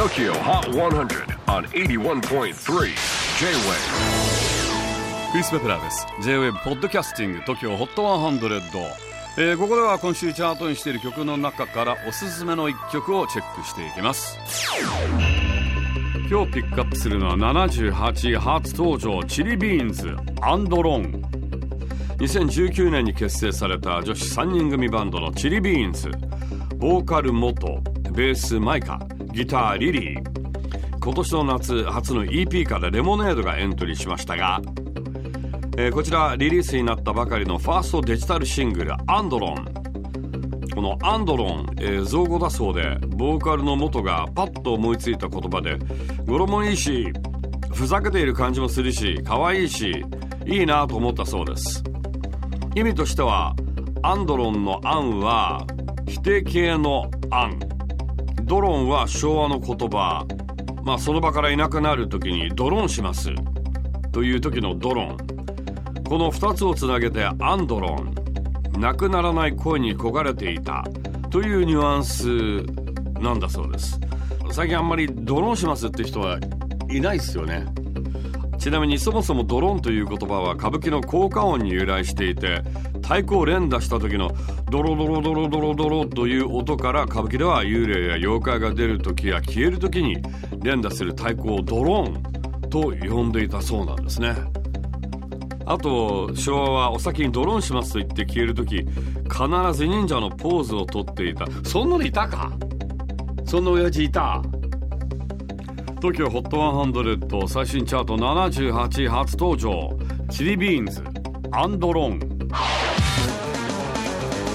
TOKYO HOT 100 on 81.3 J-WAVE クリス・ベプラーです。J-WAVE ポッドキャスティング TOKYO HOT 100、えー、ここでは今週チャートにしている曲の中からおすすめの一曲をチェックしていきます。今日ピックアップするのは78初登場チリビーンズアンドロン2019年に結成された女子3人組バンドのチリビーンズ。ボーカル元ベースマイカ。ギターリリー。今年の夏初の EP からレモネードがエントリーしましたが、えー、こちらリリースになったばかりのファーストデジタルシングル「アンドロン」このアンドロン、えー、造語だそうでボーカルの元がパッと思いついた言葉で語呂もいいしふざけている感じもするし可愛いしいいなと思ったそうです。意味としてはアンドロンの「アン」は否定形の「アン」ドローンは昭和の言葉。まあその場からいなくなる時にドローンします。という時のドローン。この2つをつなげてアンドローン。なくならない声に焦がれていた。というニュアンスなんだそうです。最近あんまりドローンしますって人はいないっすよね。ちなみにそもそもドローンという言葉は歌舞伎の効果音に由来していて太鼓を連打した時のドロドロドロドロドロという音から歌舞伎では幽霊や妖怪が出る時や消える時に連打する太鼓をドローンと呼んでいたそうなんですね。あと昭和はお先にドローンしますと言って消える時必ず忍者のポーズをとっていた。そんなのいたか？そんな親父いた？東京 HOT100 最新チャート78位初登場。チリビーンズアンドローン。